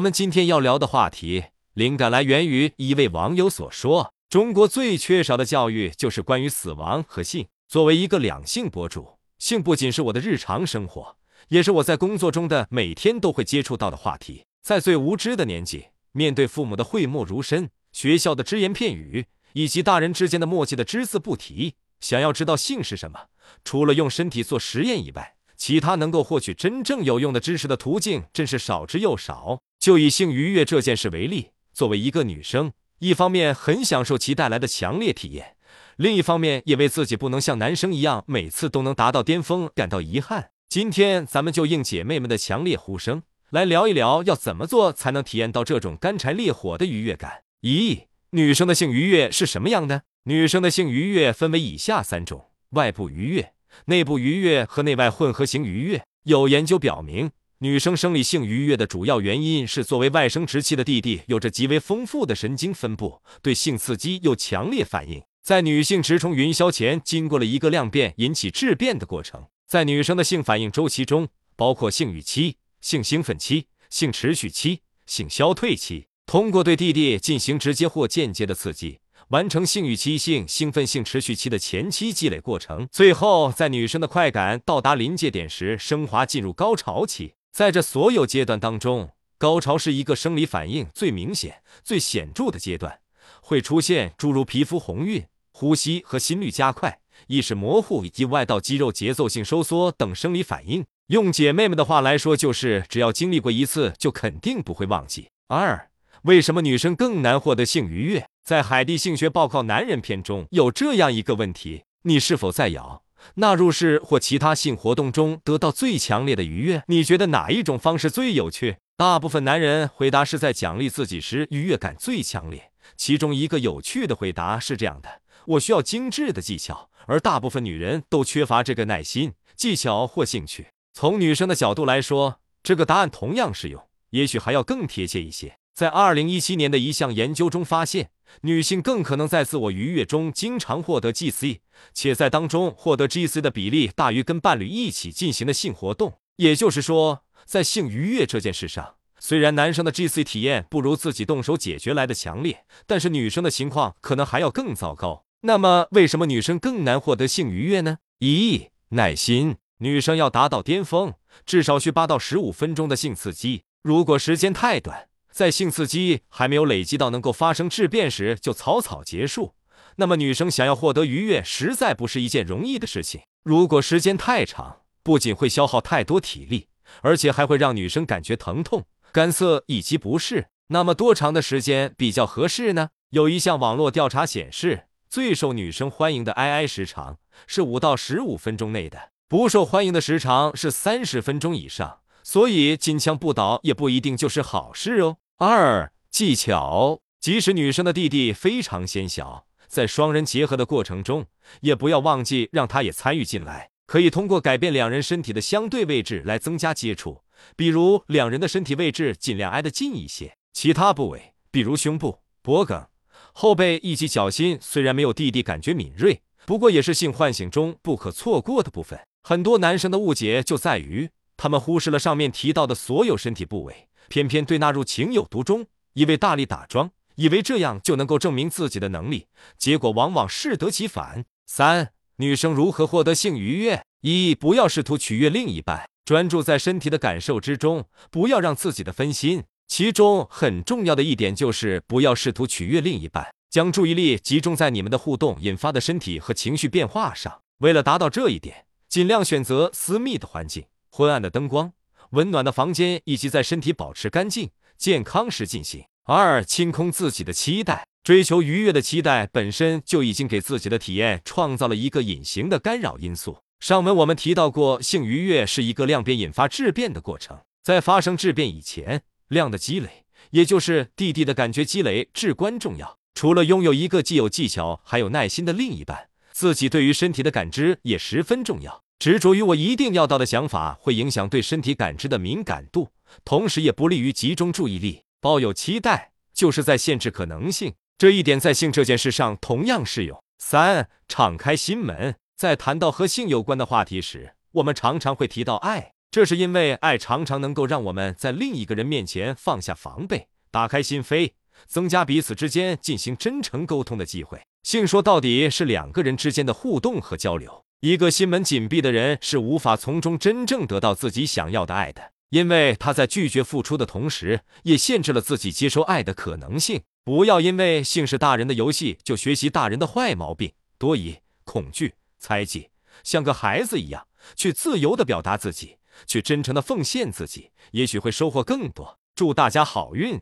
我们今天要聊的话题，灵感来源于一位网友所说：“中国最缺少的教育就是关于死亡和性。”作为一个两性博主，性不仅是我的日常生活，也是我在工作中的每天都会接触到的话题。在最无知的年纪，面对父母的讳莫如深、学校的只言片语，以及大人之间的默契的只字不提，想要知道性是什么，除了用身体做实验以外，其他能够获取真正有用的知识的途径真是少之又少。就以性愉悦这件事为例，作为一个女生，一方面很享受其带来的强烈体验，另一方面也为自己不能像男生一样每次都能达到巅峰感到遗憾。今天咱们就应姐妹们的强烈呼声，来聊一聊要怎么做才能体验到这种干柴烈火的愉悦感。咦，女生的性愉悦是什么样的？女生的性愉悦分为以下三种：外部愉悦、内部愉悦和内外混合型愉悦。有研究表明。女生生理性愉悦的主要原因是，作为外生殖器的弟弟有着极为丰富的神经分布，对性刺激有强烈反应。在女性直冲云霄前，经过了一个量变引起质变的过程。在女生的性反应周期中，包括性欲期、性兴奋期、性持续期、性消退期。通过对弟弟进行直接或间接的刺激，完成性欲期、性兴奋、性持续期的前期积累过程，最后在女生的快感到达临界点时，升华进入高潮期。在这所有阶段当中，高潮是一个生理反应最明显、最显著的阶段，会出现诸如皮肤红晕、呼吸和心率加快、意识模糊以及外道肌肉节奏性收缩等生理反应。用姐妹们的话来说，就是只要经历过一次，就肯定不会忘记。二，为什么女生更难获得性愉悦？在《海地性学报告男人篇》中有这样一个问题：你是否在咬？纳入式或其他性活动中得到最强烈的愉悦，你觉得哪一种方式最有趣？大部分男人回答是在奖励自己时愉悦感最强烈。其中一个有趣的回答是这样的：我需要精致的技巧，而大部分女人都缺乏这个耐心、技巧或兴趣。从女生的角度来说，这个答案同样适用，也许还要更贴切一些。在二零一七年的一项研究中发现。女性更可能在自我愉悦中经常获得 GC，且在当中获得 GC 的比例大于跟伴侣一起进行的性活动。也就是说，在性愉悦这件事上，虽然男生的 GC 体验不如自己动手解决来的强烈，但是女生的情况可能还要更糟糕。那么，为什么女生更难获得性愉悦呢？一、耐心。女生要达到巅峰，至少需八到十五分钟的性刺激。如果时间太短，在性刺激还没有累积到能够发生质变时就草草结束，那么女生想要获得愉悦实在不是一件容易的事情。如果时间太长，不仅会消耗太多体力，而且还会让女生感觉疼痛、干涩以及不适。那么多长的时间比较合适呢？有一项网络调查显示，最受女生欢迎的 II 时长是五到十五分钟内的，不受欢迎的时长是三十分钟以上。所以金枪不倒也不一定就是好事哦。二技巧，即使女生的弟弟非常纤小，在双人结合的过程中，也不要忘记让他也参与进来。可以通过改变两人身体的相对位置来增加接触，比如两人的身体位置尽量挨得近一些。其他部位，比如胸部、脖颈、后背以及脚心，虽然没有弟弟感觉敏锐，不过也是性唤醒中不可错过的部分。很多男生的误解就在于。他们忽视了上面提到的所有身体部位，偏偏对纳入情有独钟，一味大力打桩，以为这样就能够证明自己的能力，结果往往适得其反。三、女生如何获得性愉悦？一、不要试图取悦另一半，专注在身体的感受之中，不要让自己的分心。其中很重要的一点就是不要试图取悦另一半，将注意力集中在你们的互动引发的身体和情绪变化上。为了达到这一点，尽量选择私密的环境。昏暗的灯光、温暖的房间，以及在身体保持干净、健康时进行。二、清空自己的期待，追求愉悦的期待本身就已经给自己的体验创造了一个隐形的干扰因素。上文我们提到过，性愉悦是一个量变引发质变的过程，在发生质变以前，量的积累，也就是弟弟的感觉积累至关重要。除了拥有一个既有技巧还有耐心的另一半，自己对于身体的感知也十分重要。执着于我一定要到的想法，会影响对身体感知的敏感度，同时也不利于集中注意力。抱有期待，就是在限制可能性。这一点在性这件事上同样适用。三，敞开心门。在谈到和性有关的话题时，我们常常会提到爱。这是因为爱常常能够让我们在另一个人面前放下防备，打开心扉，增加彼此之间进行真诚沟通的机会。性说到底是两个人之间的互动和交流。一个心门紧闭的人是无法从中真正得到自己想要的爱的，因为他在拒绝付出的同时，也限制了自己接收爱的可能性。不要因为性是大人的游戏就学习大人的坏毛病，多疑、恐惧、猜忌，像个孩子一样去自由的表达自己，去真诚的奉献自己，也许会收获更多。祝大家好运！